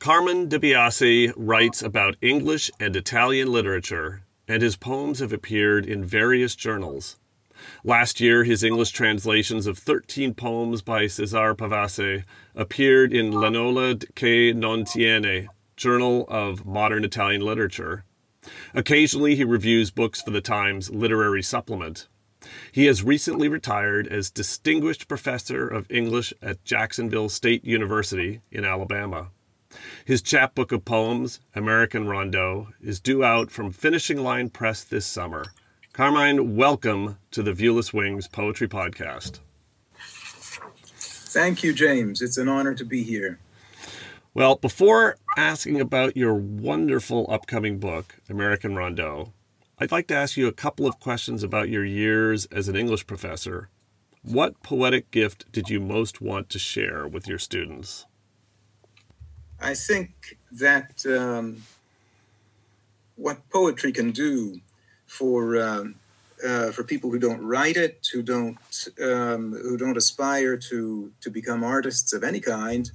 Carmine Di Biase writes about English and Italian literature, and his poems have appeared in various journals. Last year, his English translations of 13 poems by Cesare Pavese appeared in L'anello che non tiene, Journal of Modern Italian Literature. Occasionally, he reviews books for the Times Literary Supplement. He has recently retired as Distinguished Professor of English at Jacksonville State University in Alabama. His chapbook of poems, American Rondeau, is due out from Finishing Line Press this summer. Carmine, welcome to the Viewless Wings Poetry Podcast. Thank you, James. It's an honor to be here. Well, before asking about your wonderful upcoming book, American Rondeau, I'd like to ask you a couple of questions about your years as an English professor. What poetic gift did you most want to share with your students? I think that um, what poetry can do for um, uh, for people who don't write it, who don't um, who don't aspire to to become artists of any kind,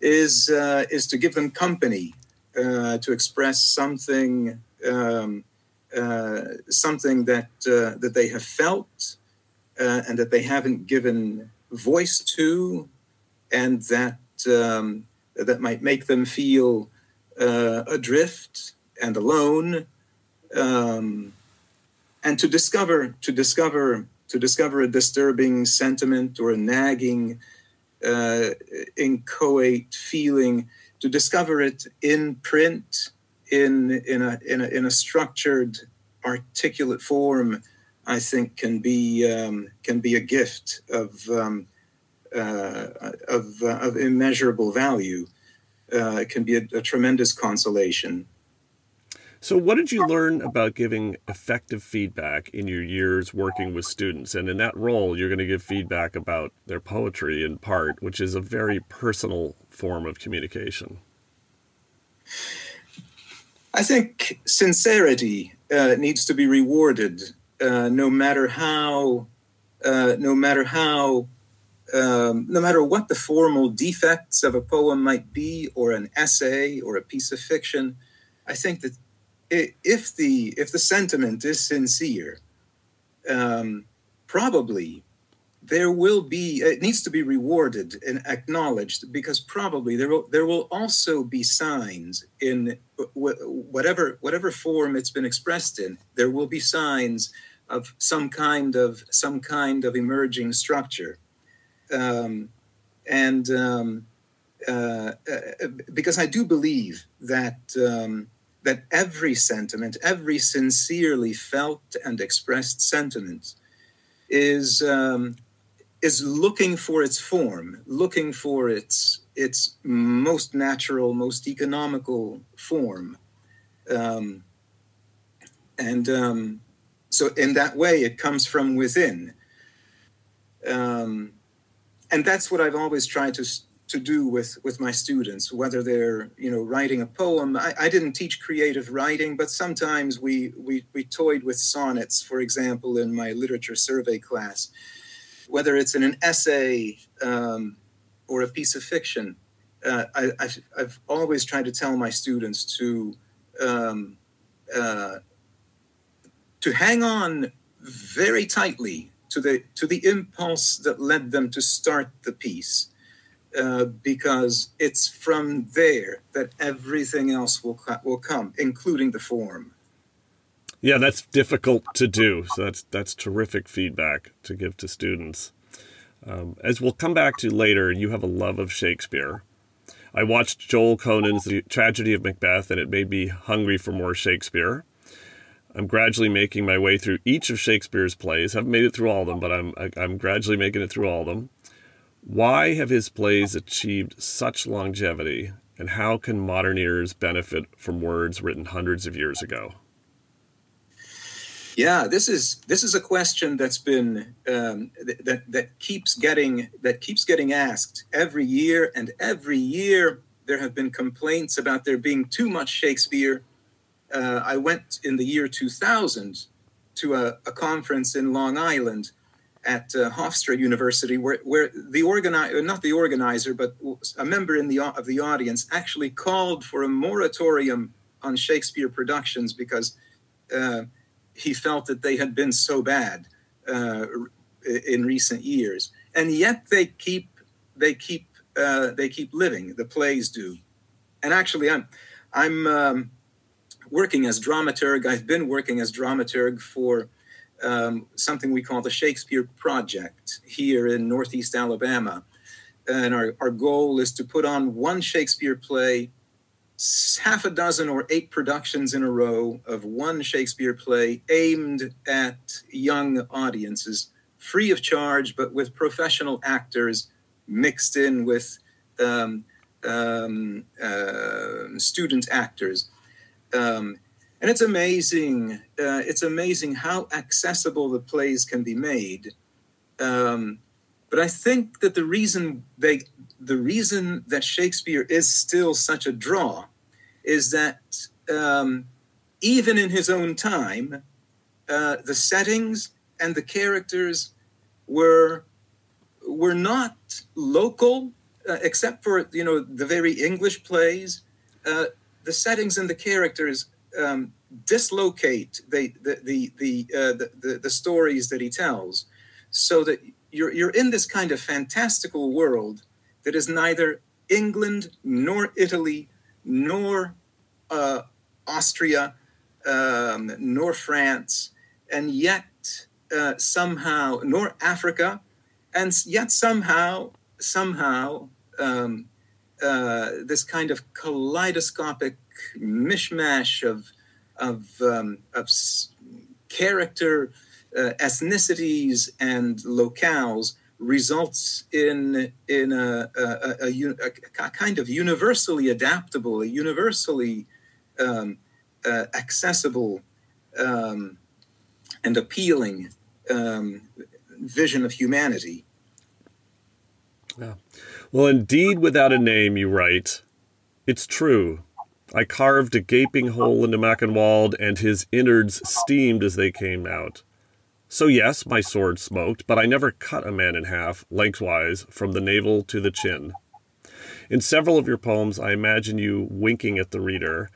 is uh, is to give them company, uh, to express something um, uh, something that uh, that they have felt uh, and that they haven't given voice to, and that um, that might make them feel uh, adrift and alone, um, and to discover to discover to discover a disturbing sentiment or a nagging, uh, inchoate feeling, to discover it in print, in in a in a, in a structured, articulate form. I think can be um, can be a gift of um, uh, of, uh, of immeasurable value. Uh, can be a, a tremendous consolation. So, what did you learn about giving effective feedback in your years working with students? And in that role, you're going to give feedback about their poetry in part, which is a very personal form of communication. I think sincerity uh, needs to be rewarded, uh, no matter how, uh, no matter how um, no matter what the formal defects of a poem might be, or an essay, or a piece of fiction, I think that if the if the sentiment is sincere, um, probably there will be it needs to be rewarded and acknowledged because probably there will there will also be signs in whatever whatever form it's been expressed in. There will be signs of some kind of some kind of emerging structure um, and um, uh, uh, because I do believe that um, that every sentiment, every sincerely felt and expressed sentiment, is um, is looking for its form, looking for its its most natural, most economical form, um, and um, so in that way, it comes from within. Um, and that's what I've always tried to to do with with my students, whether they're you know writing a poem. I, I didn't teach creative writing, but sometimes we, we we toyed with sonnets, for example, in my literature survey class. Whether it's in an essay um, or a piece of fiction, uh, I, have I've always tried to tell my students to um, uh, to hang on very tightly to the to the impulse that led them to start the piece uh, because it's from there that everything else will will come including the form. Yeah that's difficult to do. So that's that's terrific feedback to give to students. Um, as we'll come back to later you have a love of shakespeare. I watched Joel Coen's the tragedy of macbeth and it made me hungry for more shakespeare I'm gradually making my way through each of Shakespeare's plays. I haven't made it through all of them, but I'm I'm gradually making it through all of them. Why have his plays achieved such longevity, And how can modern ears benefit from words written hundreds of years ago? Yeah, this is this is a question that's been um, that that keeps getting that keeps getting asked every year, and every year there have been complaints about there being too much Shakespeare. Uh, I went in the year 2000 to a, a conference in Long Island at uh, Hofstra University, where, where the organizer, not the organizer, but a member in the of the audience actually called for a moratorium on Shakespeare productions because uh, he felt that they had been so bad uh, in recent years, and yet they keep they keep uh, they keep living. The plays do, and actually, I'm I'm um, working as dramaturg. I've been working as dramaturg for um, something we call the Shakespeare Project here in Northeast Alabama, and our our goal is to put on one Shakespeare play half a dozen or eight productions in a row of one Shakespeare play aimed at young audiences, free of charge, but with professional actors mixed in with um, um, uh, student actors. Um, and it's amazing. Uh, it's amazing how accessible the plays can be made. Um, but I think that the reason they the reason that Shakespeare is still such a draw is that um, even in his own time, uh, the settings and the characters were were not local, uh, except for you know the very English plays. Uh, the settings and the characters um, dislocate the the the the, uh, the, the the stories that he tells, so that you're you're in this kind of fantastical world that is neither England nor Italy nor uh, Austria um, nor France, and yet uh, somehow nor Africa, and yet somehow somehow um, uh, this kind of kaleidoscopic mishmash of of of character, uh, ethnicities, and locales results in in a, a, a, a, kind of universally adaptable, a universally um, uh, accessible um, and appealing um, vision of humanity. Yeah. Well, indeed, without a name, you write, it's true. I carved a gaping hole into Macdonwald, and his innards steamed as they came out. So, yes, my sword smoked, but I never cut a man in half, lengthwise, from the navel to the chin. In several of your poems, I imagine you winking at the reader.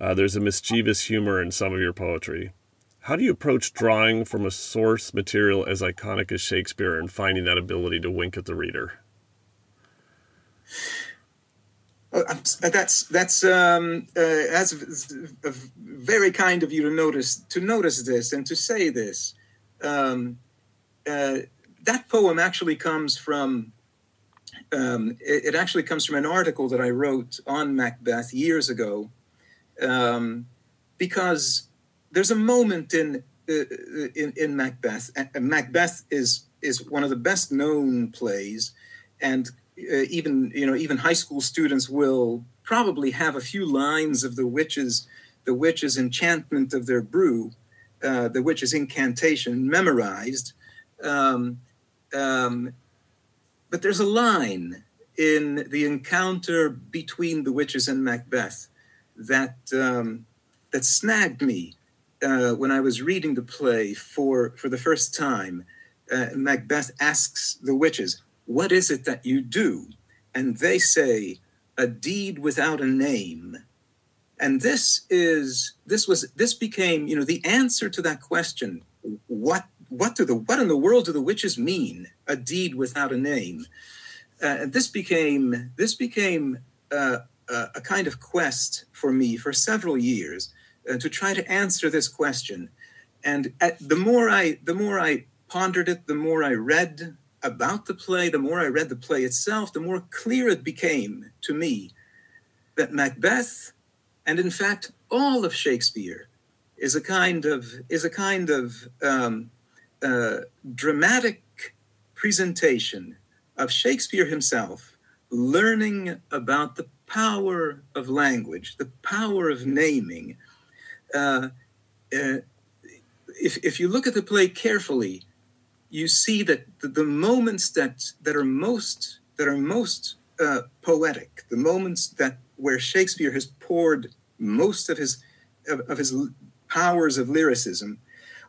Uh, there's a mischievous humor in some of your poetry. How do you approach drawing from a source material as iconic as Shakespeare and finding that ability to wink at the reader? Uh, that's that's um, uh, that's very kind of you to notice to notice this and to say this um, uh, that poem actually comes from um, it, it, actually comes from an article that I wrote on Macbeth years ago, um, because there's a moment in uh, in, in Macbeth. Macbeth is is one of the best known plays, and uh, even you know even high school students will probably have a few lines of the witches the witches enchantment of their brew uh, the witch's incantation memorized. Um, um, but there's a line in the encounter between the witches and Macbeth that um, that snagged me uh, when I was reading the play for for the first time. Uh, Macbeth asks the witches, "What is it that you do?" And they say, "A deed without a name." and this is this was this became you know the answer to that question what what do the what in the world do the witches mean a deed without a name uh, this became this became uh, uh, a kind of quest for me for several years uh, to try to answer this question and at, the more i the more i pondered it the more i read about the play the more i read the play itself the more clear it became to me that macbeth and in fact, all of Shakespeare is a kind of is a kind of um, uh, dramatic presentation of Shakespeare himself learning about the power of language, the power of naming. Uh, uh, if, if you look at the play carefully, you see that the, the moments that, that are most that are most uh, poetic, the moments that where Shakespeare has poured most of his of, of his powers of lyricism,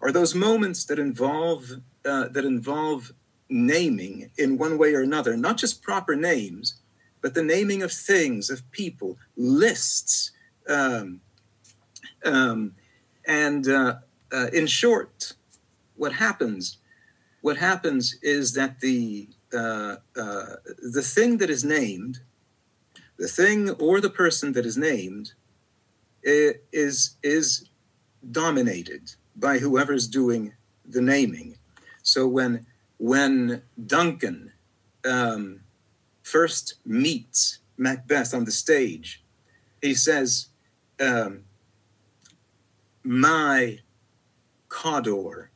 are those moments that involve uh, that involve naming in one way or another, not just proper names, but the naming of things, of people, lists, um, um, and uh, uh, in short, what happens? What happens is that the uh, uh the thing that is named, the thing or the person that is named, is is dominated by whoever's doing the naming. So when when Duncan um, first meets Macbeth on the stage, he says, um, "My Cawdor,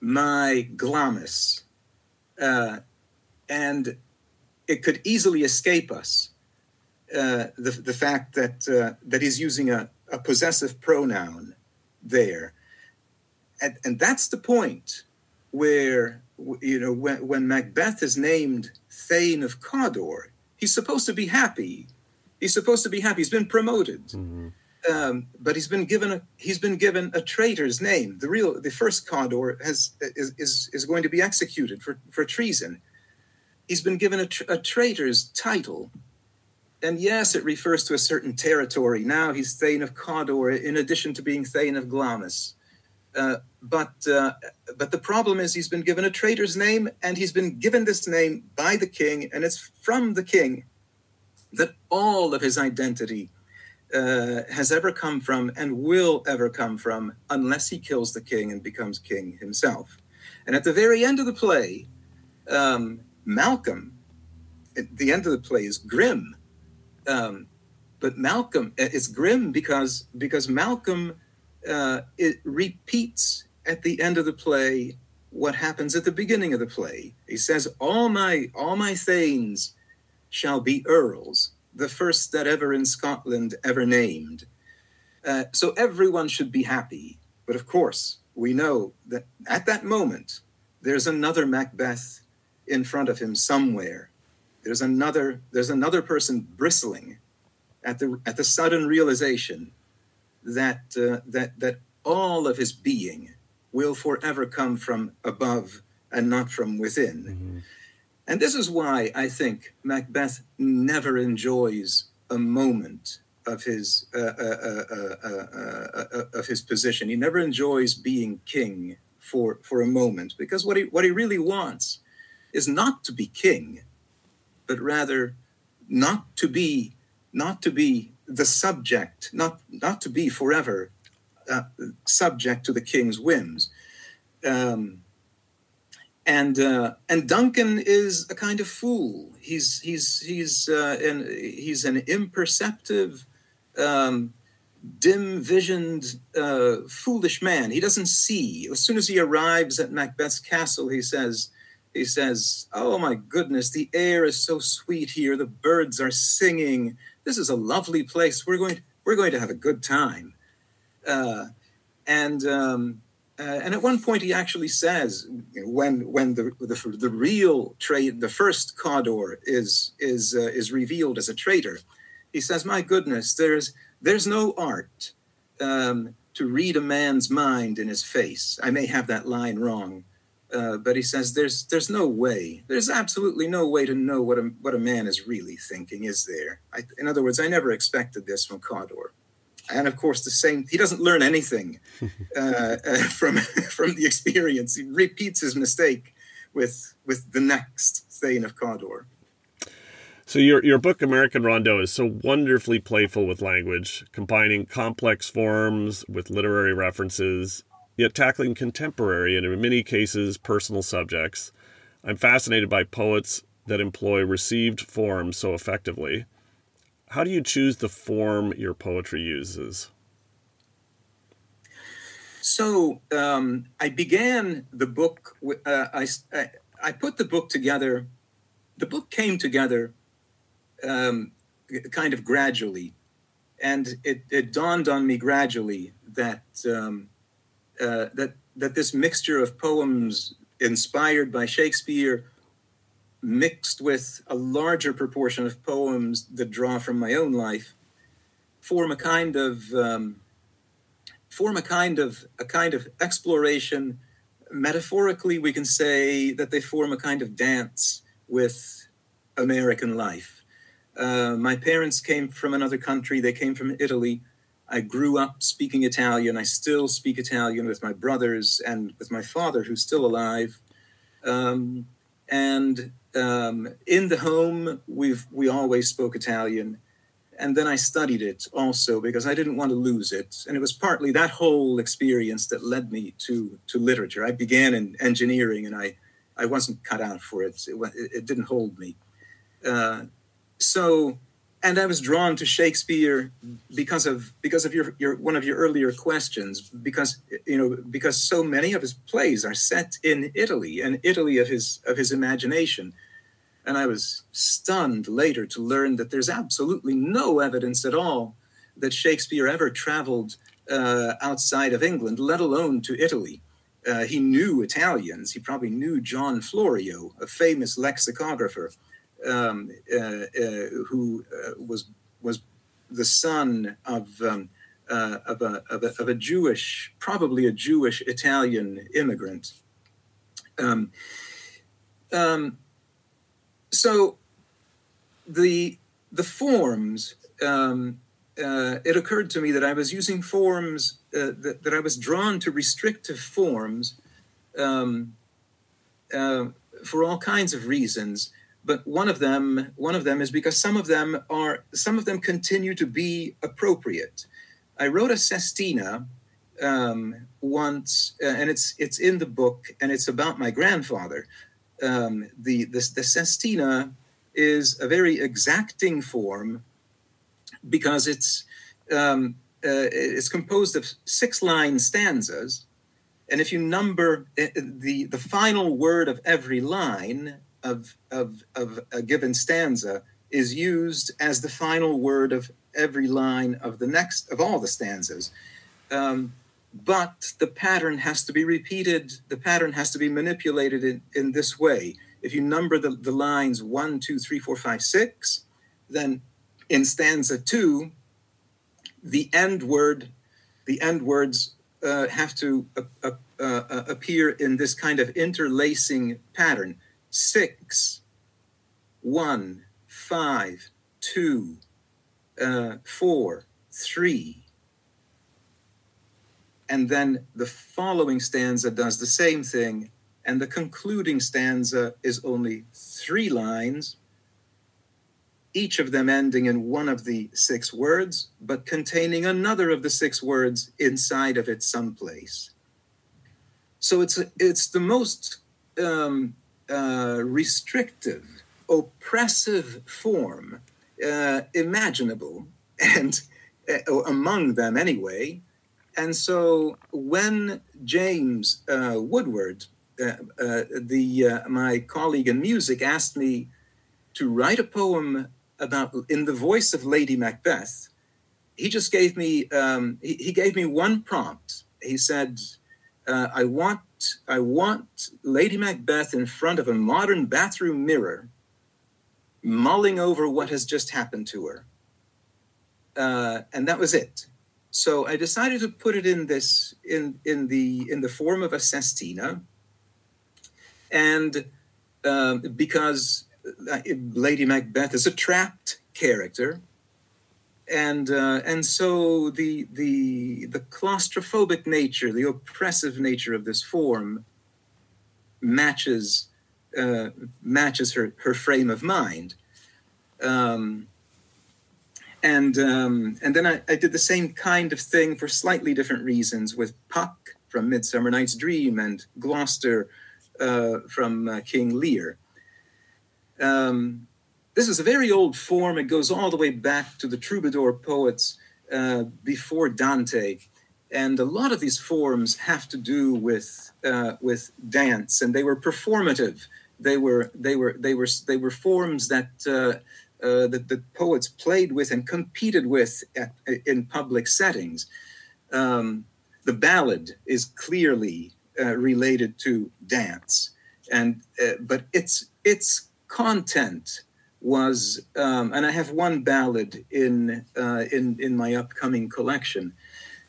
my Glamis," uh, and it could easily escape us. Uh, the the fact that uh, that he's using a, a possessive pronoun there, and and that's the point where you know when, when macbeth is named thane of cawdor he's supposed to be happy. He's supposed to be happy. He's been promoted. Mm-hmm. Um, but he's been given a he's been given a traitor's name the real the first cawdor has is is, is going to be executed for for treason he's been given a, a traitor's title and yes, it refers to a certain territory. Now he's Thane of Cawdor, in addition to being Thane of Glamis. Uh, but uh, but the problem is he's been given a traitor's name, and he's been given this name by the king, and it's from the king that all of his identity uh, has ever come from and will ever come from, unless he kills the king and becomes king himself. And at the very end of the play, um, Malcolm, at the end of the play, is grim. Um, but Malcolm, it's grim because because Malcolm uh, it repeats at the end of the play what happens at the beginning of the play. He says, "All my all my thanes shall be earls, the first that ever in Scotland ever named." Uh, so everyone should be happy. But of course, we know that at that moment, there's another Macbeth in front of him somewhere. There's another there's another person bristling at the at the sudden realization that uh, that that all of his being will forever come from above and not from within. Mm-hmm. And this is why I think Macbeth never enjoys a moment of his uh, uh, uh, of his position. He never enjoys being king for for a moment because what he what he really wants is not to be king, but rather not to be not to be the subject, not not to be forever uh, subject to the king's whims. Um, and uh, and Duncan is a kind of fool. He's he's he's uh, an he's an imperceptive, um, dim-visioned, uh, foolish man. He doesn't see. As soon as he arrives at Macbeth's castle, he says. He says, "Oh my goodness, the air is so sweet here. The birds are singing this is a lovely place. We're going we're going to have a good time. Uh, and um, uh, and at one point he actually says when when the the, the real trade the first Cawdor is is uh, is revealed as a traitor, he says, "My goodness, there's there's no art." Um, to read a man's mind in his face. I may have that line wrong, uh, but he says there's there's no way, there's absolutely no way to know what a what a man is really thinking, is there? I, in other words, I never expected this from Cawdor, and of course the same. He doesn't learn anything uh, uh, from from the experience. He repeats his mistake with with the next Thane of Cawdor. So your your book American Rondeau is so wonderfully playful with language, combining complex forms with literary references yet tackling contemporary and in many cases personal subjects. I'm fascinated by poets that employ received forms so effectively. How do you choose the form your poetry uses? So um, I began the book. Uh, I, I put the book together. The book came together um, kind of gradually. And it, it dawned on me gradually that, um, uh, that, that this mixture of poems inspired by Shakespeare mixed with a larger proportion of poems that draw from my own life form a kind of um, form a kind of a kind of exploration. Metaphorically we can say that they form a kind of dance with american life. Uh, my parents came from another country. They came from italy. I grew up speaking italian. I still speak italian with my brothers and with my father who's still alive. Um, and um, in the home, we've we always spoke Italian, and then I studied it also because I didn't want to lose it, and it was partly that whole experience that led me to to literature. I began in engineering, and I I wasn't cut out for it. It, it didn't hold me. Uh, so and I was drawn to Shakespeare because of because of your, your one of your earlier questions because you know because so many of his plays are set in Italy and Italy of his of his imagination. And I was stunned later to learn that there's absolutely no evidence at all that Shakespeare ever traveled uh, outside of England let alone to Italy. Uh, he knew Italians. He probably knew John Florio a famous lexicographer um, uh, uh, who uh, was was the son of um, of a, of, a, of, a, Jewish, probably a Jewish Italian immigrant. Um, um, so the the forms. Um, uh, it occurred to me that I was using forms uh, that, that, I was drawn to restrictive forms um, uh, for all kinds of reasons but one of them one of them is because some of them are some of them continue to be appropriate. I wrote a sestina um, once uh, and it's it's in the book and it's about my grandfather. Um, the, the the sestina is a very exacting form because it's um, uh, it's composed of six line stanzas. And if you number uh, the the final word of every line of, of, of a given stanza is used as the final word of every line of the next of all the stanzas. Um, but the pattern has to be repeated, the pattern has to be manipulated in, in this way. If you number the, the lines one, two, three, four, five, six, then in stanza two, the end word, the end words uh, have to uh, uh, uh appear in this kind of interlacing pattern six, one, five, two, uh, four, three. And then the following stanza does the same thing, and the concluding stanza is only three lines, each of them ending in one of the six words, but containing another of the six words inside of it someplace. So it's it's the most um, uh, restrictive, oppressive form uh, imaginable, and uh, among them anyway. And so when James uh, Woodward, the my colleague in music, asked me to write a poem about in the voice of Lady Macbeth, he just gave me um, he, he, gave me one prompt. He said, "I want I want Lady Macbeth in front of a modern bathroom mirror, mulling over what has just happened to her. Uh, and that was it. So I decided to put it in this in in the in the form of a sestina, and uh, because uh, Lady Macbeth is a trapped character, and uh, and so the the the claustrophobic nature, the oppressive nature of this form matches uh, matches her her frame of mind. Um, and um, and then I, I, did the same kind of thing for slightly different reasons with Puck from Midsummer Night's Dream and Gloucester uh, from uh, King Lear. Um, this is a very old form. It goes all the way back to the troubadour poets uh, before Dante. And a lot of these forms have to do with uh, with dance, and they were performative. They were they were they were they were forms that uh, uh, that the poets played with and competed with at, in public settings. Um, the ballad is clearly uh, related to dance, and uh, but its its content was, um, and I have one ballad in uh, in in my upcoming collection.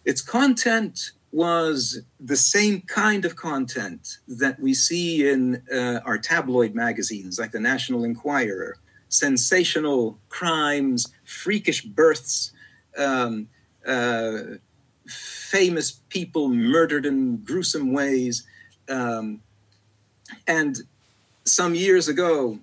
Its content was the same kind of content that we see in uh, our tabloid magazines, like the National Enquirer sensational crimes, freakish births, um, uh, famous people murdered in gruesome ways. Um, and some years ago,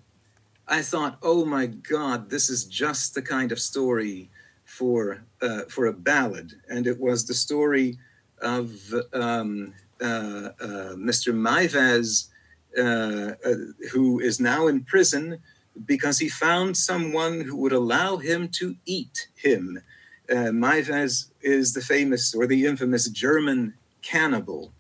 I thought, oh my God, this is just the kind of story for uh, for a ballad, and it was the story of um, uh, uh, Mr. Meiwes, uh, uh, who is now in prison because he found someone who would allow him to eat him. Uh, is the famous or the infamous German cannibal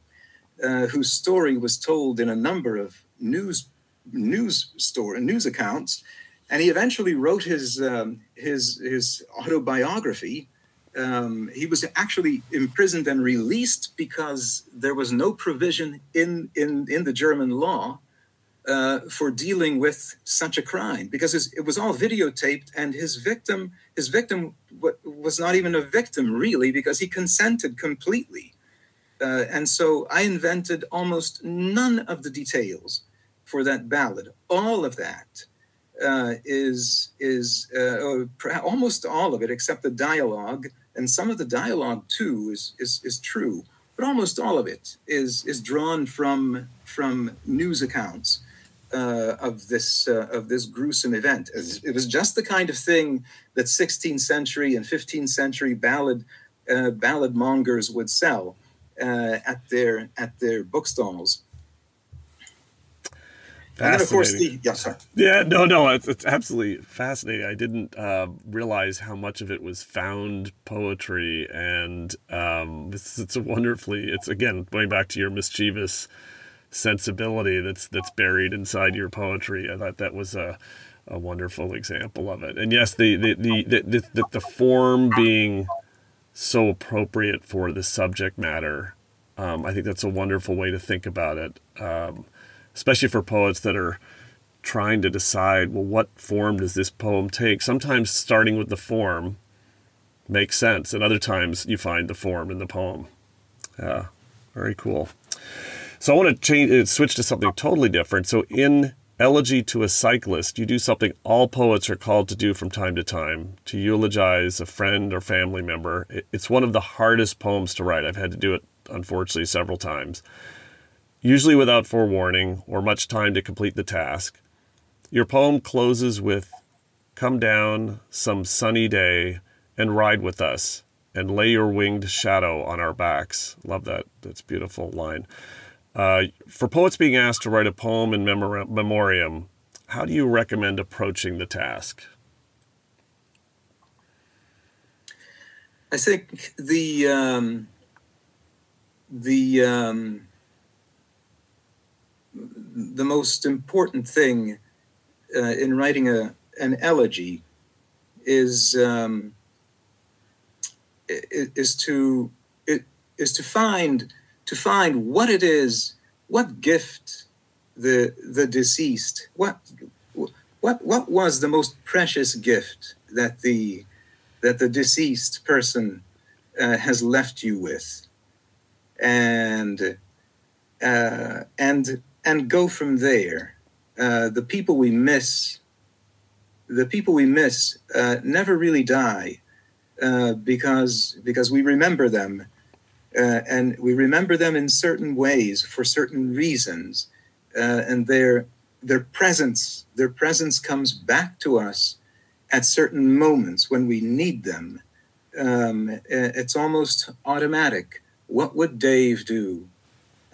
uh, whose story was told in a number of news news store and news accounts, and he eventually wrote his um, his his autobiography. Um, he was actually imprisoned and released because there was no provision in in in the German law uh, for dealing with such a crime because it was all videotaped and his victim his victim was not even a victim really because he consented completely uh, and so i invented almost none of the details for that ballad all of that uh, is is uh, almost all of it except the dialogue and some of the dialogue too is is, is true but almost all of it is is drawn from from news accounts uh, of this uh, of this gruesome event. It was just the kind of thing that 16th century and 15th century ballad uh, ballad mongers would sell uh, at their at their bookstalls. And then, of course, the yeah, sorry. Yeah, no, no, it's, it's absolutely fascinating. I didn't uh, realize how much of it was found poetry, and um, it's, it's a wonderfully. It's again going back to your mischievous sensibility that's that's buried inside your poetry. I thought that was a a wonderful example of it. And yes, the the the the, the, the form being so appropriate for the subject matter. Um, I think that's a wonderful way to think about it, um, especially for poets that are trying to decide, well, what form does this poem take? Sometimes starting with the form makes sense, and other times you find the form in the poem. Yeah, very cool. So I want to change, uh, switch to something totally different. So in Elegy to a Cyclist, you do something all poets are called to do from time to time to eulogize a friend or family member. It's one of the hardest poems to write. I've had to do it, unfortunately, several times, usually without forewarning or much time to complete the task. Your poem closes with Come down some sunny day and ride with us and lay your winged shadow on our backs. Love that. That's beautiful line. Uh, for poets being asked to write a poem in memor- memoriam, how do you recommend approaching the task? I think the um, the um, the most important thing uh, in writing a an elegy is um, is to is to find to find what it is, what gift the the deceased, what what what was the most precious gift that the that the deceased person uh, has left you with, and uh, and and go from there. Uh, the people we miss, the people we miss, uh, never really die uh, because because we remember them uh, and we remember them in certain ways for certain reasons, uh, and their their presence their presence comes back to us at certain moments when we need them. Um, it's almost automatic. What would Dave do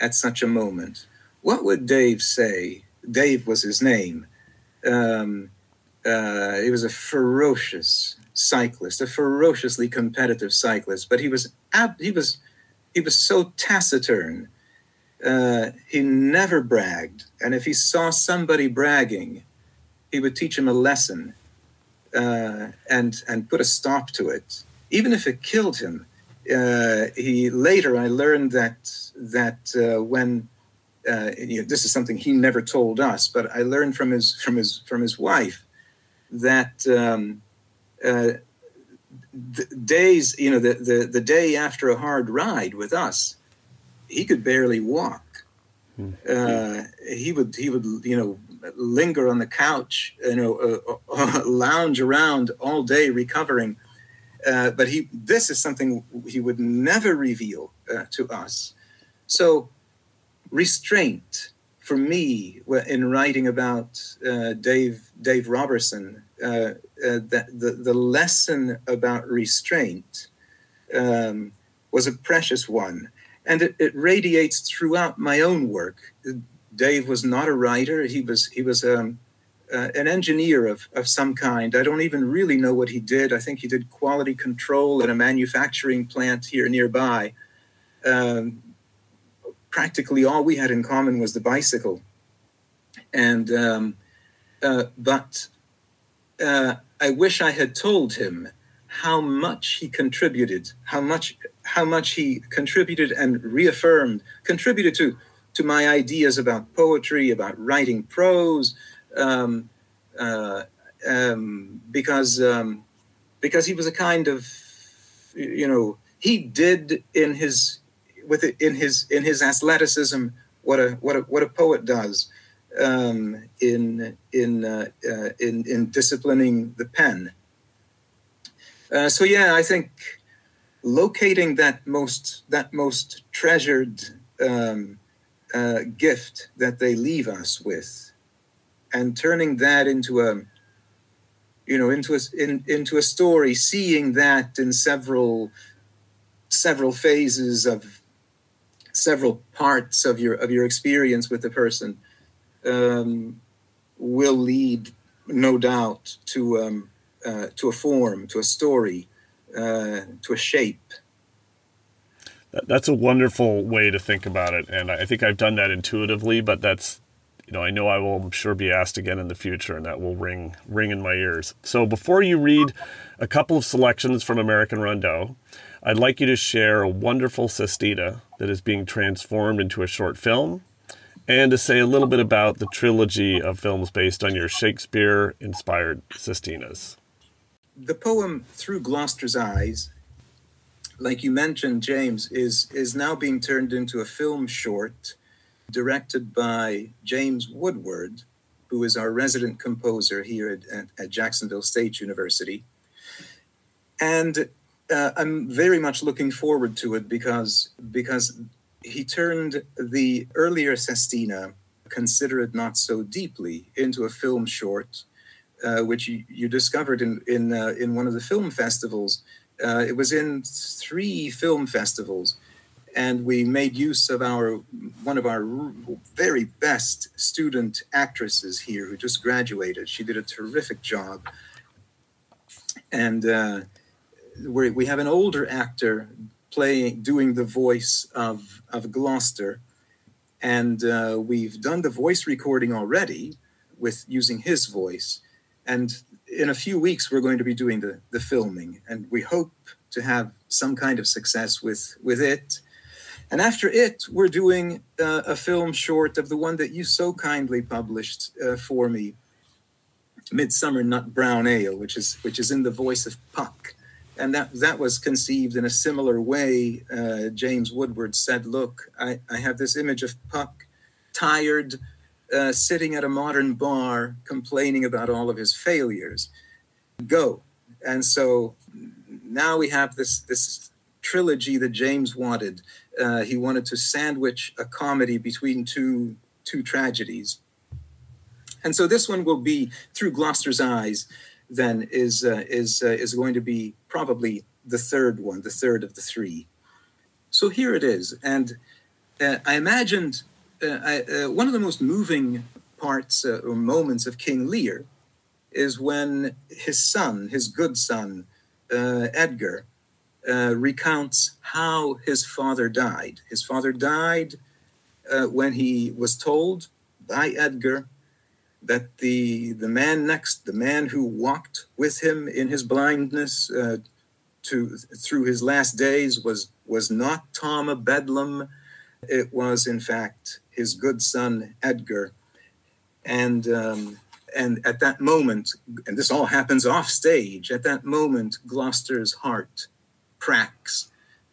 at such a moment? What would Dave say? Dave was his name. Um, uh, he was a ferocious cyclist, a ferociously competitive cyclist, but he was ab- he was he was so taciturn. Uh, he never bragged. And if he saw somebody bragging, he would teach him a lesson. uh, and and put a stop to it, even if it killed him. Uh, he later I learned that that uh, when uh, you know, this is something he never told us, but I learned from his from his from his wife that um, uh, days you know the, the the day after a hard ride with us, he could barely walk. Hmm. Uh, he would he would you know linger on the couch, you know, uh, uh, lounge around all day recovering. Uh, but he, this is something he would never reveal uh, to us. So, restraint for me in writing about uh, Dave Dave Robertson, uh, the, the the lesson about restraint um, was a precious one, and it, it radiates throughout my own work. Dave was not a writer. He was he was um, uh, an engineer of, of some kind. I don't even really know what he did. I think he did quality control in a manufacturing plant here nearby. Um, practically all we had in common was the bicycle. And um, uh, but uh, I wish I had told him how much he contributed, how much how much he contributed and reaffirmed, contributed to to my ideas about poetry, about writing prose, um, uh, um, because um, because he was a kind of you know he did in his with it, in his in his athleticism what a what a what a poet does um, in in uh, uh, in in disciplining the pen. Uh, so yeah, I think locating that most that most treasured um, uh, gift that they leave us with and turning that into a you know into a in, into a story seeing that in several several phases of several parts of your of your experience with the person um, will lead no doubt to um, uh, to a form to a story uh, to a shape that's a wonderful way to think about it, and I think I've done that intuitively. But that's, you know, I know I will I'm sure be asked again in the future, and that will ring ring in my ears. So before you read a couple of selections from American Rondeau, I'd like you to share a wonderful sestina that is being transformed into a short film, and to say a little bit about the trilogy of films based on your Shakespeare-inspired sestinas. The poem Through Gloucester's Eyes like you mentioned, James, is is now being turned into a film short directed by James Woodward, who is our resident composer here at, at, at Jacksonville State University. And uh, I'm very much looking forward to it because because he turned the earlier Sestina, Consider It Not So Deeply, into a film short, uh, which you, you, discovered in in uh, in one of the film festivals uh, it was in three film festivals, and we made use of our one of our very best student actresses here who just graduated. She did a terrific job, and we have an older actor playing doing the voice of of Gloucester, and uh, we've done the voice recording already with using his voice, and in a few weeks we're going to be doing the, the filming. And we hope to have some kind of success with with it. And after it we're doing uh, a film short of the one that you so kindly published uh, for me midsummer nut brown ale which is which is in the voice of puck and that that was conceived in a similar way uh, james woodward said look I, I have this image of puck tired uh, sitting at a modern bar complaining about all of his failures. Go. And so now we have this, this trilogy that James wanted. Uh, he wanted to sandwich a comedy between two, two tragedies. And so this one will be through Gloucester's eyes, then is, uh, is, uh, is going to be probably the third one, the third of the three. So here it is. And uh, I imagined uh, I, uh, one of the most moving parts uh, or moments of King Lear is when his son, his good son, uh, Edgar, uh, recounts how his father died. His father died when he was told by Edgar that the the man next, the man who walked with him in his blindness uh, to through his last days, was was not Tom of Bedlam. It was, in fact, his good son Edgar, and um, and at that moment, and this all happens off stage. At that moment, Gloucester's heart cracks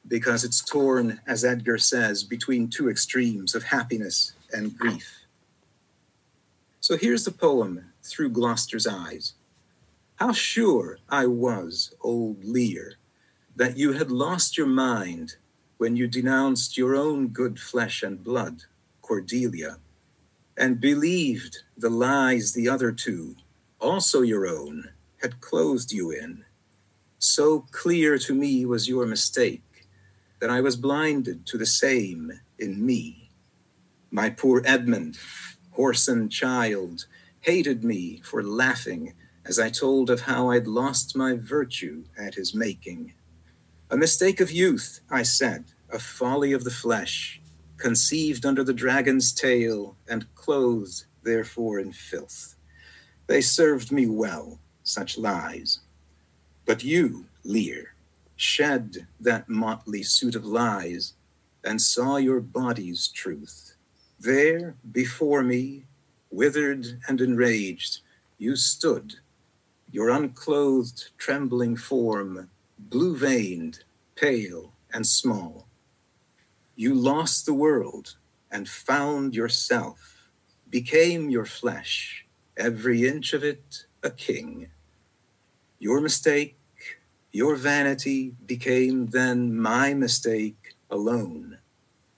because it's torn, as Edgar says, between two extremes of happiness and grief. So here's the poem through Gloucester's eyes. How sure I was, old Lear, that you had lost your mind when you denounced your own good flesh and blood, Cordelia, and believed the lies the other two, also your own, had closed you in. So clear to me was your mistake that I was blinded to the same in me. My poor Edmund, whoreson child, hated me for laughing as I told of how I'd lost my virtue at his making. A mistake of youth, I said, a folly of the flesh, conceived under the dragon's tail and clothed therefore in filth. They served me well, such lies. But you, Lear, shed that motley suit of lies and saw your body's truth. There, before me, withered and enraged, you stood, your unclothed, trembling form, blue veined, pale, and small. You lost the world and found yourself, became your flesh, every inch of it a king. Your mistake, your vanity became then my mistake alone.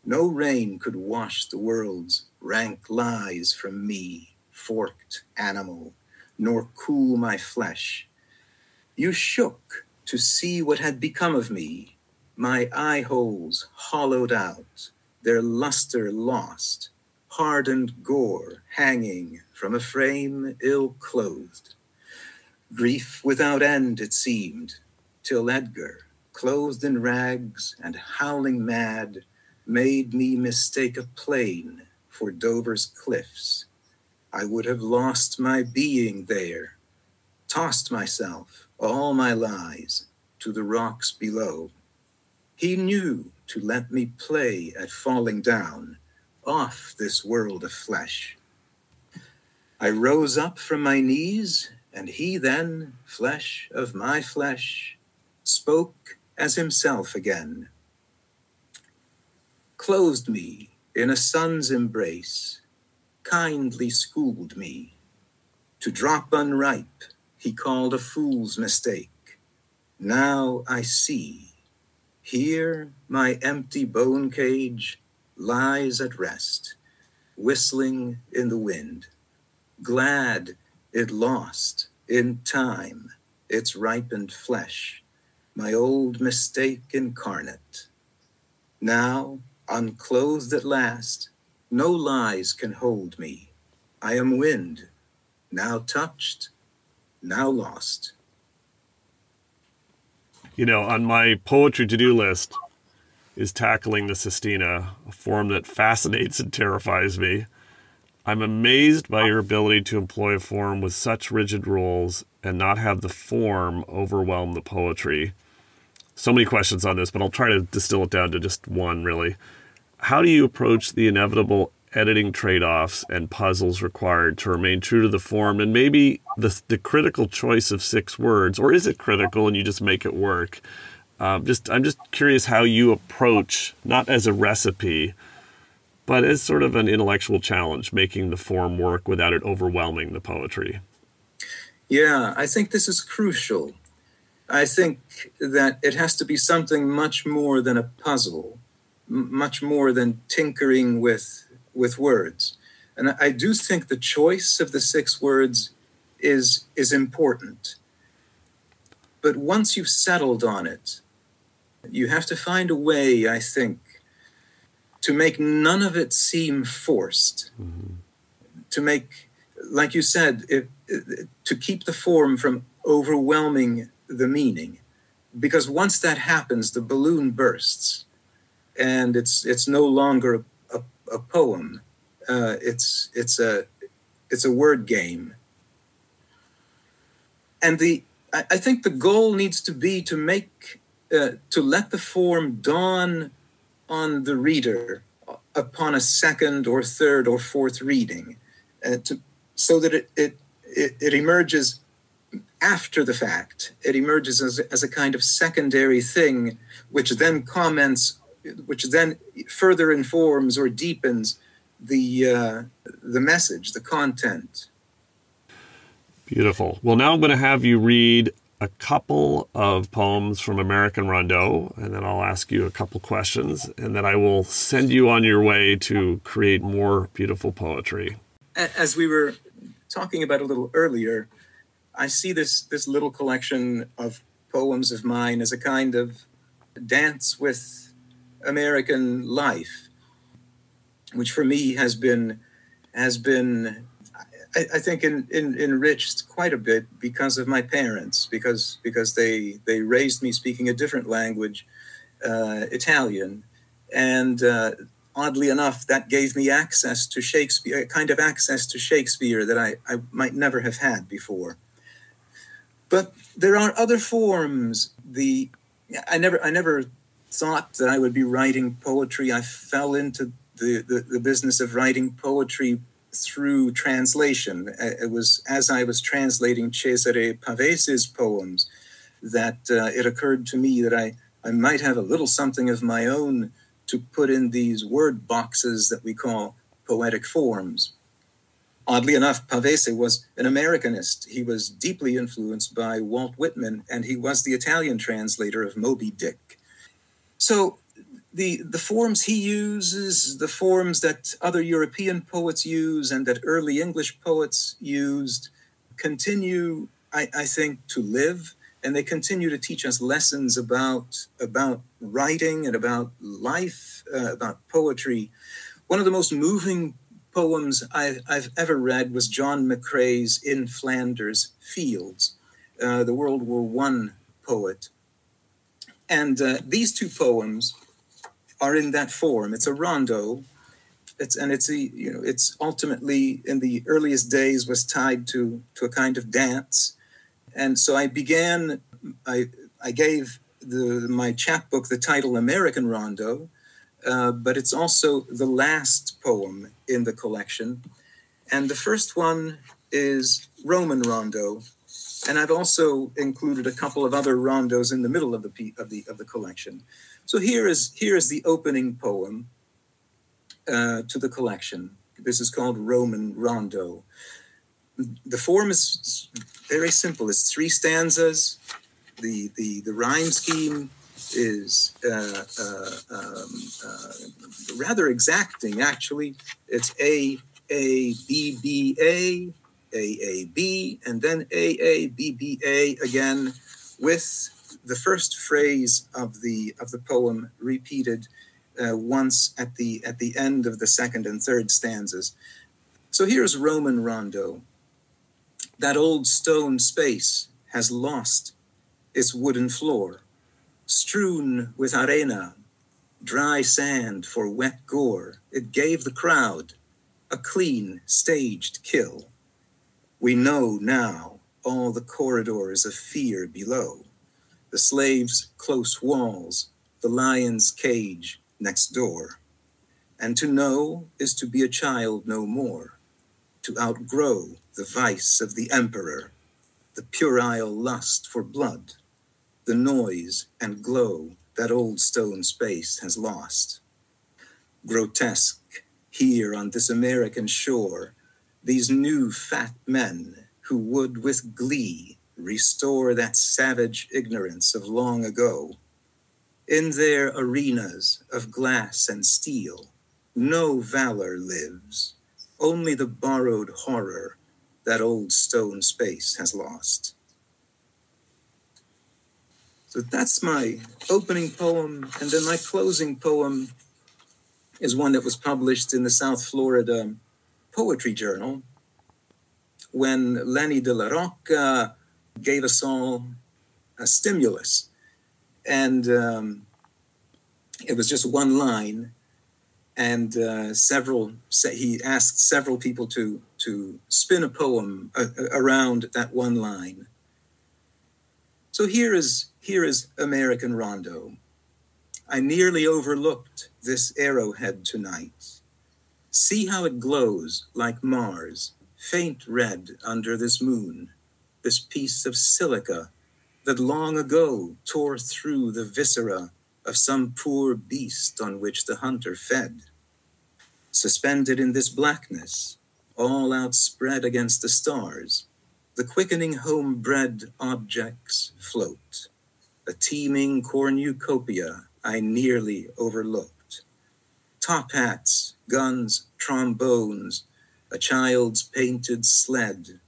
No rain could wash the world's rank lies from me, forked animal, nor cool my flesh. You shook to see what had become of me, my eye holes hollowed out, their luster lost, hardened gore hanging from a frame ill clothed. Grief without end it seemed, till Edgar, clothed in rags and howling mad, made me mistake a plain for Dover's cliffs. I would have lost my being there, tossed myself, all my lies, to the rocks below. He knew to let me play at falling down off this world of flesh. I rose up from my knees, and he then, flesh of my flesh, spoke as himself again closed me in a son's embrace, kindly schooled me. To drop unripe, he called a fool's mistake. Now I see. Here my empty bone cage lies at rest, whistling in the wind, glad it lost in time its ripened flesh, my old mistake incarnate. Now unclothed at last, no lies can hold me. I am wind, now touched, now lost. You know, on my poetry to do list is tackling the sestina, a form that fascinates and terrifies me. I'm amazed by your ability to employ a form with such rigid rules and not have the form overwhelm the poetry. So many questions on this, but I'll try to distill it down to just one really how do you approach the inevitable editing trade-offs and puzzles required to remain true to the form and maybe the, the critical choice of six words? Or is it critical and you just make it work? Um, just i'm just curious how you approach not as a recipe but as sort of an intellectual challenge making the form work without it overwhelming the poetry. Yeah i think this is crucial. I think that it has to be something much more than a puzzle much more than tinkering with with words. And I do think the choice of the six words is is important. But once you've settled on it, you have to find a way, I think, to make none of it seem forced. Mm-hmm. To make, like you said, it, it, to keep the form from overwhelming the meaning. Because once that happens, the balloon bursts and it's it's no longer a, a, poem. Uh, it's it's a it's a word game. And the I, I think the goal needs to be to make uh, to let the form dawn on the reader upon a second or third or fourth reading, uh, to, so that it, it, it, it, emerges after the fact. It emerges as, as a kind of secondary thing, which then comments, which then further informs or deepens the, uh, the message, the content. Beautiful. Well, now I'm going to have you read a couple of poems from American Rondeau, and then I'll ask you a couple questions, and then I will send you on your way to create more beautiful poetry. As we were talking about a little earlier, I see this this little collection of poems of mine as a kind of dance with American life, which for me has been has been I, I think in, in, enriched quite a bit because of my parents, because because they they raised me speaking a different language, uh, Italian, and uh, oddly enough, that gave me access to Shakespeare, a kind of access to Shakespeare that I, I might never have had before. But there are other forms. The I never I never thought that I would be writing poetry. I fell into the, the, the business of writing poetry through translation. Uh, it was as I was translating Cesare Pavese's poems that uh, it occurred to me that I, I might have a little something of my own to put in these word boxes that we call poetic forms. Oddly enough, Pavese was an Americanist. He was deeply influenced by Walt Whitman, and he was the Italian translator of Moby Dick. So the the forms he uses, the forms that other European poets use, and that early English poets used, continue, I, I think, to live, and they continue to teach us lessons about about writing and about life, uh, about poetry. One of the most moving poems I, have ever read was John McCrae's "In Flanders Fields," uh, the World War One poet, and uh, these two poems are in that form. It's a rondo. It's and it's a you know it's ultimately in the earliest days was tied to to a kind of dance, and so I began. I I gave the my chapbook the title American Rondeau, uh, but it's also the last poem in the collection, and the first one is Roman Rondeau, and I've also included a couple of other rondos in the middle of the of the of the collection. So here is here is the opening poem uh, to the collection. This is called Roman Rondeau. The form is very simple. It's three stanzas. The the the rhyme scheme is uh, uh, um, uh, rather exacting. Actually, it's A A B B A A A B and then A A B B A again with the first phrase of the of the poem repeated uh, once at the at the end of the second and third stanzas. So here's Roman Rondeau. That old stone space has lost its wooden floor, strewn with arena, dry sand for wet gore. It gave the crowd a clean, staged kill. We know now all the corridors of fear below the slave's close walls, the lion's cage next door. And to know is to be a child no more, to outgrow the vice of the emperor, the puerile lust for blood, the noise and glow that old stone space has lost. Grotesque, here on this American shore, these new fat men who would with glee restore that savage ignorance of long ago. In their arenas of glass and steel, no valor lives, only the borrowed horror that old stone space has lost. So that's my opening poem. And then my closing poem is one that was published in the South Florida Poetry Journal when Lenny DellaRocca gave us all a stimulus. And um, it was just one line. And uh, several, he asked several people to, to spin a poem uh, around that one line. So here is here is American Rondeau. I nearly overlooked this arrowhead tonight. See how it glows like Mars, faint red under this moon, this piece of silica that long ago tore through the viscera of some poor beast on which the hunter fed. Suspended in this blackness, all outspread against the stars, the quickening homebred objects float, a teeming cornucopia I nearly overlooked. Top hats, guns, trombones, a child's painted sled,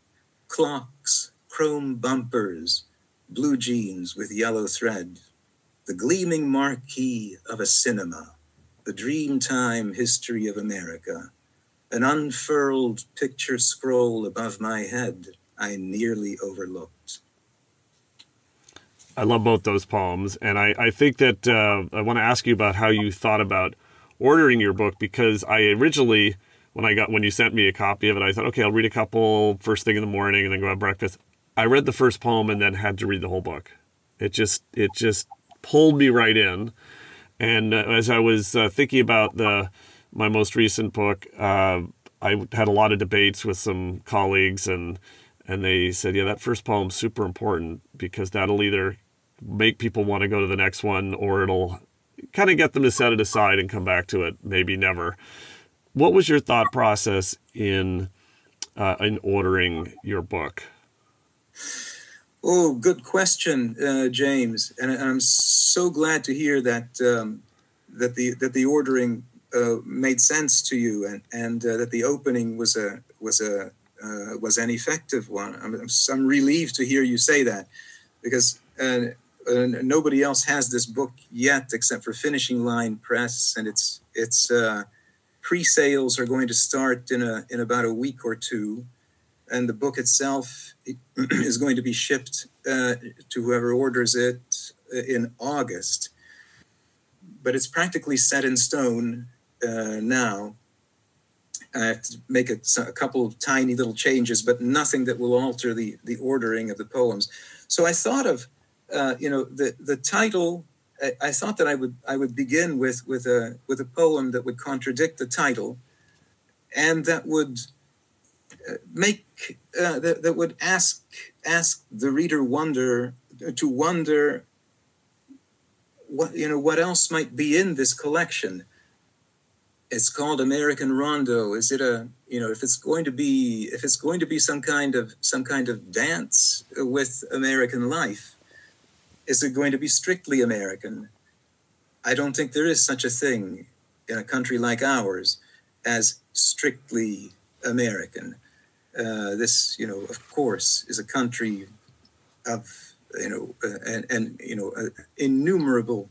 clocks, chrome bumpers, blue jeans with yellow thread, the gleaming marquee of a cinema, the dreamtime history of America, an unfurled picture scroll above my head I nearly overlooked. I love both those poems, and I, I think that uh, I want to ask you about how you thought about ordering your book because I originally, when I got when you sent me a copy of it, I thought, okay, I'll read a couple first thing in the morning and then go have breakfast. I read the first poem and then had to read the whole book. It just it just pulled me right in. And uh, as I was uh, thinking about the my most recent book, uh, I had a lot of debates with some colleagues, and and they said, yeah, that first poem's super important because that'll either make people want to go to the next one or it'll kind of get them to set it aside and come back to it, maybe never. What was your thought process in uh, in ordering your book? Oh, good question, uh, James, and I'm so glad to hear that um, that the that the ordering uh, made sense to you, and and uh, that the opening was a was a uh, was an effective one. I'm, I'm, relieved to hear you say that, because uh, uh, nobody else has this book yet except for Finishing Line Press, and it's it's pre-sales are going to start in a in about a week or two and the book itself is going to be shipped uh, to whoever orders it uh, in August. But it's practically set in stone uh, now. I have to make a, a, couple of tiny little changes, but nothing that will alter the, the ordering of the poems. So I thought of, uh, you know, the, the title. I, I, thought that I would I would begin with with a with a poem that would contradict the title, and that would make uh, that, that would ask ask the reader wonder to wonder what you know what else might be in this collection it's called american rondeau is it a you know if it's going to be if it's going to be some kind of some kind of dance with american life is it going to be strictly american i don't think there is such a thing in a country like ours as strictly american uh, this, you know, of course, is a country of, you know, uh, and, and, you know, uh, innumerable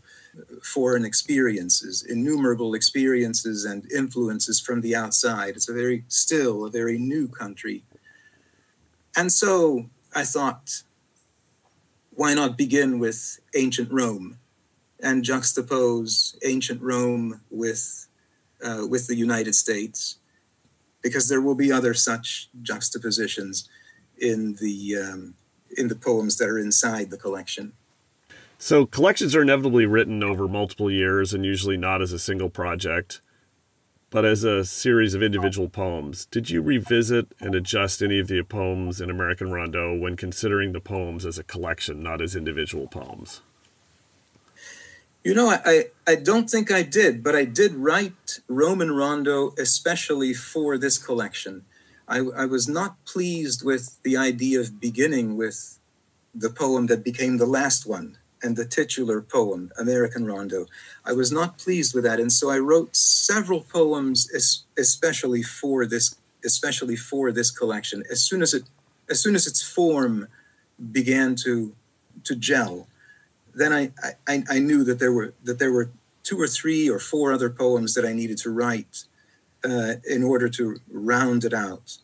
foreign experiences, innumerable experiences and influences from the outside. It's a very, still a very new country. And so I thought, why not begin with ancient Rome and juxtapose ancient Rome with, uh, with the United States? because there will be other such juxtapositions in the um, in the poems that are inside the collection. So collections are inevitably written over multiple years and usually not as a single project, but as a series of individual poems. Did you revisit and adjust any of the poems in American Rondo when considering the poems as a collection, not as individual poems? You know, I, I don't think I did, but I did write Roman Rondeau especially for this collection. I, I was not pleased with the idea of beginning with the poem that became the last one and the titular poem, American Rondeau. I was not pleased with that, and so I wrote several poems especially for this, especially for this collection. As soon as it, as soon as its form began to to gel, then I, I, I knew that there were that there were two or three or four other poems that I needed to write uh, in order to round it out.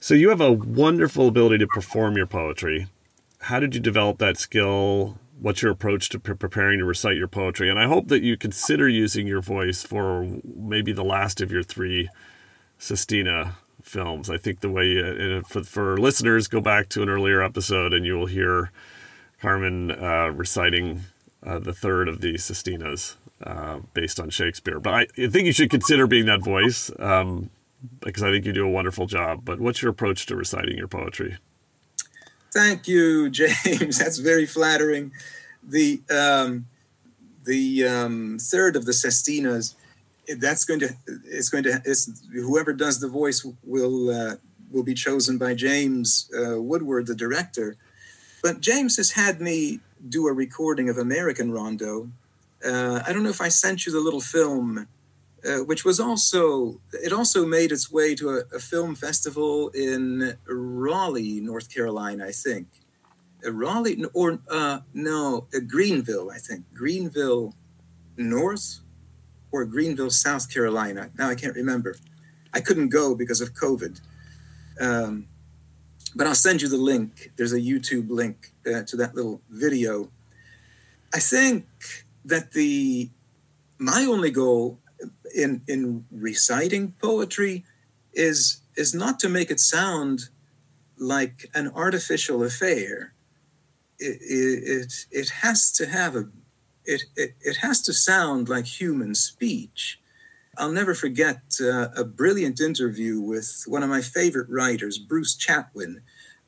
So you have a wonderful ability to perform your poetry. How did you develop that skill? What's your approach to pre- preparing to recite your poetry? And I hope that you consider using your voice for maybe the last of your three Sestina films. I think the way uh, for, for listeners, go back to an earlier episode and you will hear Carmine uh, reciting uh, the third of the Sestinas uh, based on Shakespeare. But I, I, think you should consider being that voice um, because I think you do a wonderful job. But what's your approach to reciting your poetry? Thank you, James. That's very flattering. The um, the um, third of the Sestinas, that's going to it's going to it's, whoever does the voice will uh, will be chosen by James uh, Woodward, the director. But James has had me do a recording of American Rondeau. Uh, I don't know if I sent you the little film uh, which was also it also made its way to a, a, film festival in Raleigh, North Carolina, I think. Uh, Raleigh or uh, no, uh, Greenville, I think. Greenville North or Greenville, South Carolina. Now I can't remember. I couldn't go because of COVID. Um, but I'll send you the link. There's a YouTube link uh, to that little video. I think that the my only goal in in reciting poetry is is not to make it sound like an artificial affair. It, it, it has to have a it, it, it has to sound like human speech. I'll never forget uh, a brilliant interview with one of my favorite writers, Bruce Chatwin,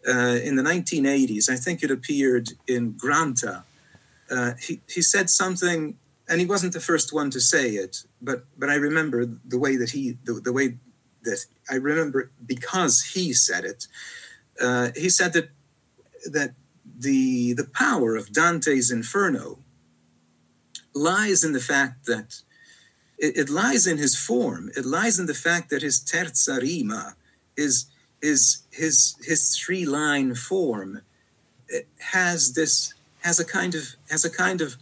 uh, in the 1980s. I think it appeared in Granta. Uh, he, he said something and he wasn't the first one to say it, but but I remember the way that he the, the way that I remember because he said it. Uh, he said that that the the power of Dante's Inferno lies in the fact that it, it lies in his form. It lies in the fact that his terza rima, his his his his three line form, has this has a kind of has a kind of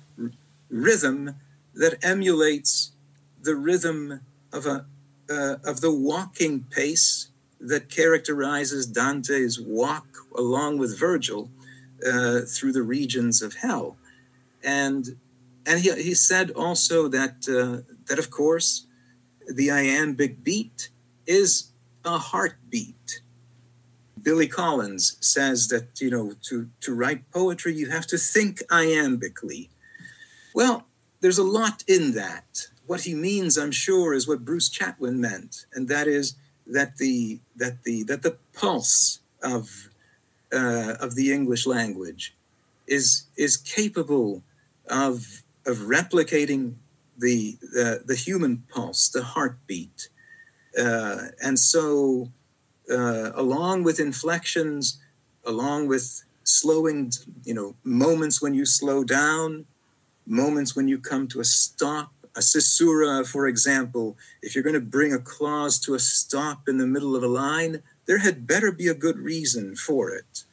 rhythm that emulates the rhythm of a uh, of the walking pace that characterizes Dante's walk along with Virgil uh, through the regions of hell, and and he, he said also that uh, that of course the iambic beat is a heartbeat. Billy Collins says that you know to to write poetry you have to think iambically well, there's a lot in that. What he means, I'm sure, is what Bruce Chatwin meant, and that is that the that the that the pulse of uh, of the English language is is capable of of replicating the the, the human pulse, the heartbeat, uh, and so uh, along with inflections, along with slowing, you know, moments when you slow down, moments when you come to a stop, a caesura, for example, if you're going to bring a clause to a stop in the middle of a line, there had better be a good reason for it.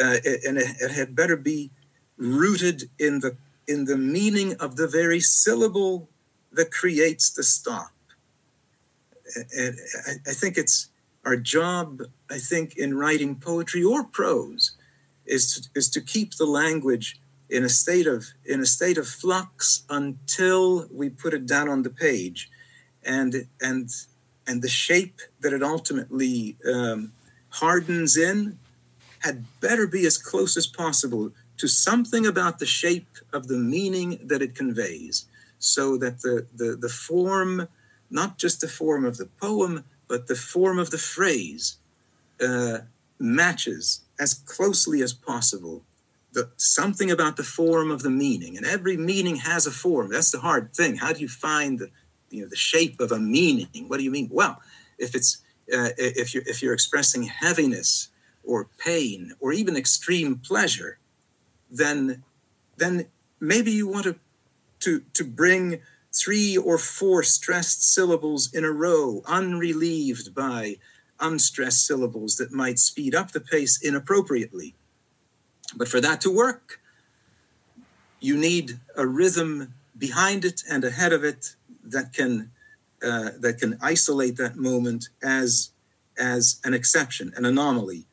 Uh, and it, it had better be rooted in the in the meaning of the very syllable that creates the stop. And I, I think it's our job, I think, in writing poetry or prose, is to, is to keep the language in a state of in a state of flux until we put it down on the page. And and and the shape that it ultimately um, hardens in had better be as close as possible to something about the shape of the meaning that it conveys. So that the the, the form not just the form of the poem but the form of the phrase uh, matches as closely as possible the something about the form of the meaning and every meaning has a form. That's the hard thing. How do you find the you know the shape of a meaning? What do you mean? Well if it's uh, if you if you're expressing heaviness or pain or even extreme pleasure then then maybe you want to to to bring three or four stressed syllables in a row unrelieved by unstressed syllables that might speed up the pace inappropriately but for that to work, you need a rhythm behind it and ahead of it that can uh, that can isolate that moment as as an exception, an anomaly,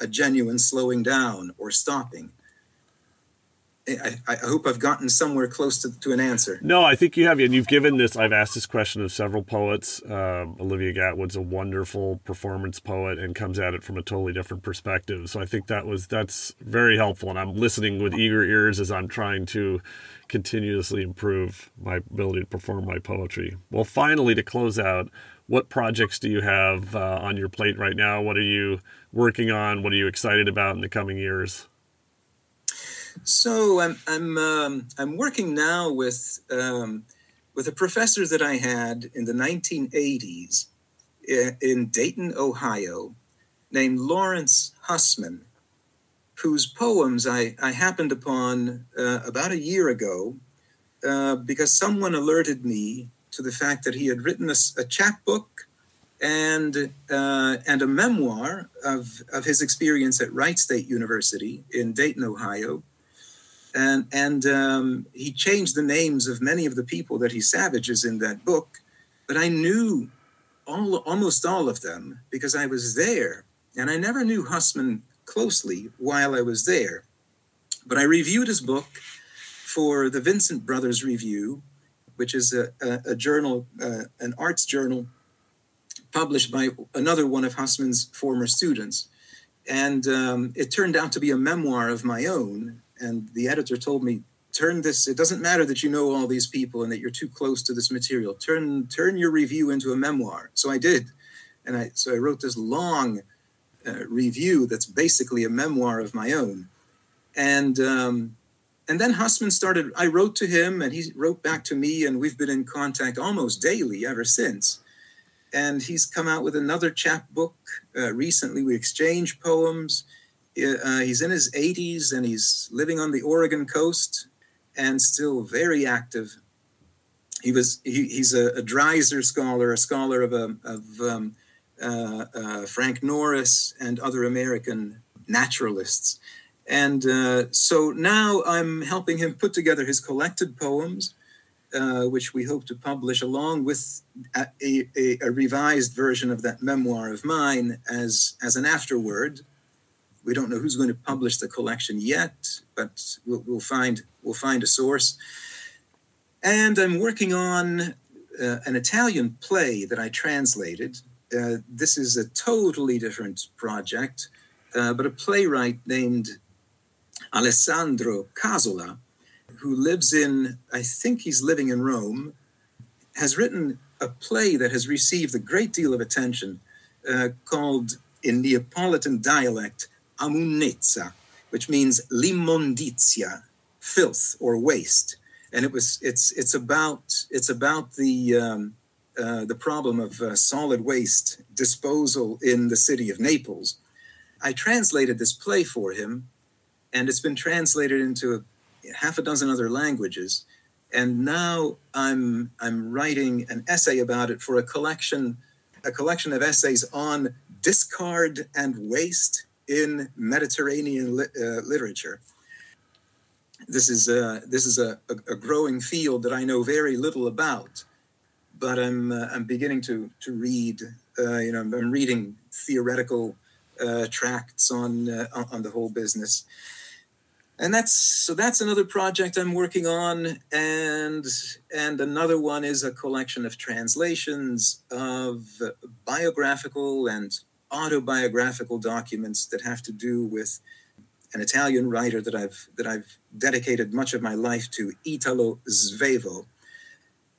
a genuine slowing down or stopping. I, I, hope I've gotten somewhere close to, to an answer. No, I think you have. And you've given this, I've asked this question of several poets. Um, Olivia Gatwood's a wonderful performance poet and comes at it from a totally different perspective. So I think that was, that's very helpful. And I'm listening with eager ears as I'm trying to continuously improve my ability to perform my poetry. Well, finally, to close out, what projects do you have uh, on your plate right now? What are you working on? What are you excited about in the coming years? So I'm I'm um, I'm working now with um, with a professor that I had in the 1980s in Dayton, Ohio, named Lawrence Hussman, whose poems I, I happened upon uh, about a year ago uh, because someone alerted me to the fact that he had written a, a chapbook and uh, and a memoir of, of his experience at Wright State University in Dayton, Ohio, and and um, he changed the names of many of the people that he savages in that book, but I knew all almost all of them because I was there, and I never knew Hussman closely while I was there, but I reviewed his book for the Vincent Brothers Review, which is a, a, a journal, uh, an arts journal published by another one of Hussman's former students. And um, it turned out to be a memoir of my own and the editor told me turn this it doesn't matter that you know all these people and that you're too close to this material. Turn turn your review into a memoir. So i did. And i so i wrote this long uh, review that's basically a memoir of my own. And um, and then Hussman started i wrote to him and he wrote back to me and we've been in contact almost daily ever since. And he's come out with another chapbook uh, recently. We exchanged poems uh, he's in his 80s and he's living on the Oregon coast and still very active. He was he, he's a, a Dreiser scholar, a scholar of, a, um, of um, uh, uh, Frank Norris and other American naturalists. And uh, so now I'm helping him put together his collected poems, uh, which we hope to publish along with a, a, a, revised version of that memoir of mine as, as an afterword we don't know who's going to publish the collection yet, but we'll, we'll find we'll find a source. And I'm working on uh, an Italian play that I translated. Uh, this is a totally different project, uh, but a playwright named Alessandro Casola, who lives in, I think he's living in Rome, has written a play that has received a great deal of attention uh, called, in Neapolitan dialect, amunezza, which means limmondizia, filth or waste. And it was it's it's about it's about the um, uh, the problem of uh, solid waste disposal in the city of Naples. I translated this play for him, and it's been translated into a, half a dozen other languages. And now I'm I'm writing an essay about it for a collection a collection of essays on discard and waste in Mediterranean li- uh, literature. This is a, this is a, a, growing field that I know very little about, but I'm uh, I'm beginning to to read. Uh, you know, I'm reading theoretical uh, tracts on uh, on the whole business, and that's so that's another project I'm working on, and and another one is a collection of translations of biographical and autobiographical documents that have to do with an Italian writer that I've that I've dedicated much of my life to, Italo Svevo.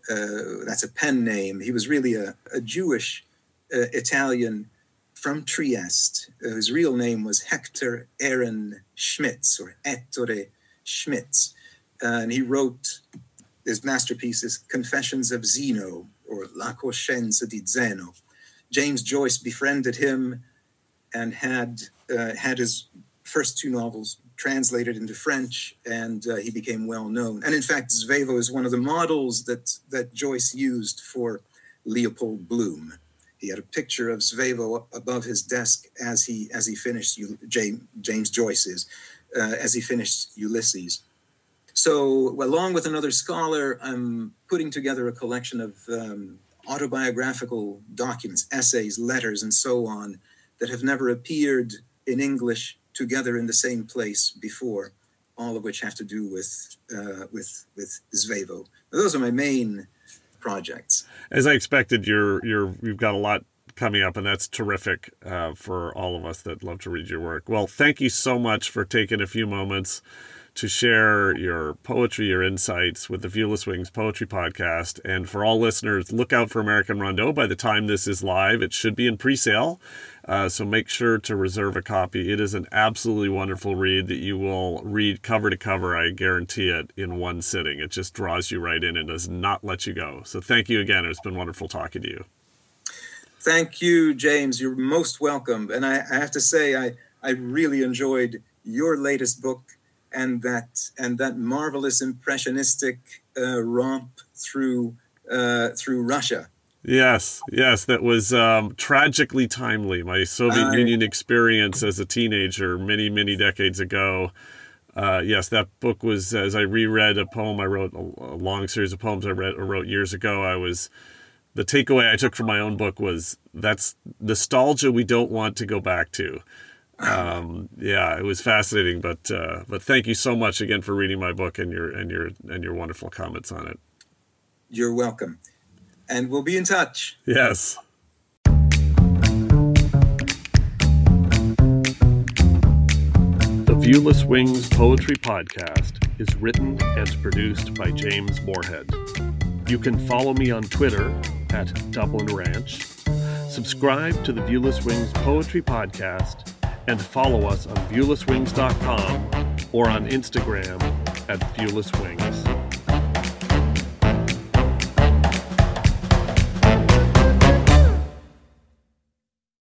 Uh, that's a pen name. He was really a, a Jewish uh, Italian from Trieste. Uh, his real name was Hector Aaron Schmitz or Ettore Schmitz. and he wrote his masterpieces, Confessions of Zeno or La Coscienza di Zeno. James Joyce befriended him and had uh, had his first two novels translated into French, and uh, he became well known. And in fact, Svevo is one of the models that that Joyce used for Leopold Bloom. He had a picture of Svevo above his desk as he as he finished James, James Joyce's uh, as he finished Ulysses. So, along with another scholar, I'm putting together a collection of um, autobiographical documents, essays, letters, and so on that have never appeared in English together in the same place before. all of which have to do with uh, with with Svevo. Those are my main projects. As I expected, you're you're you've got a lot coming up, and that's terrific uh, for all of us that love to read your work. Well, thank you so much for taking a few moments to share your poetry, your insights with the Viewless Wings Poetry Podcast. And for all listeners, look out for American Rondeau. By the time this is live, it should be in pre sale. Uh, so make sure to reserve a copy. It is an absolutely wonderful read that you will read cover to cover. I guarantee it in one sitting. It just draws you right in and does not let you go. So thank you again. It's been wonderful talking to you. Thank you, James. You're most welcome. And I, I have to say, I, I really enjoyed your latest book and that and that marvelous impressionistic uh, romp through uh, through Russia. Yes, yes, that was um, tragically timely. My Soviet I, Union experience as a teenager many, many decades ago. Uh, yes, that book was as I reread a poem I wrote, a, long series of poems I read wrote years ago. I was the takeaway I took from my own book was that's nostalgia we don't want to go back to um, yeah, it was fascinating. But uh, but thank you so much again for reading my book and your and your and your wonderful comments on it. You're welcome, and we'll be in touch. Yes. The Viewless Wings Poetry Podcast is written and produced by James Morehead. You can follow me on Twitter at Dublin Ranch. Subscribe to the Viewless Wings Poetry Podcast and follow us on viewlesswings.com or on Instagram at viewlesswings.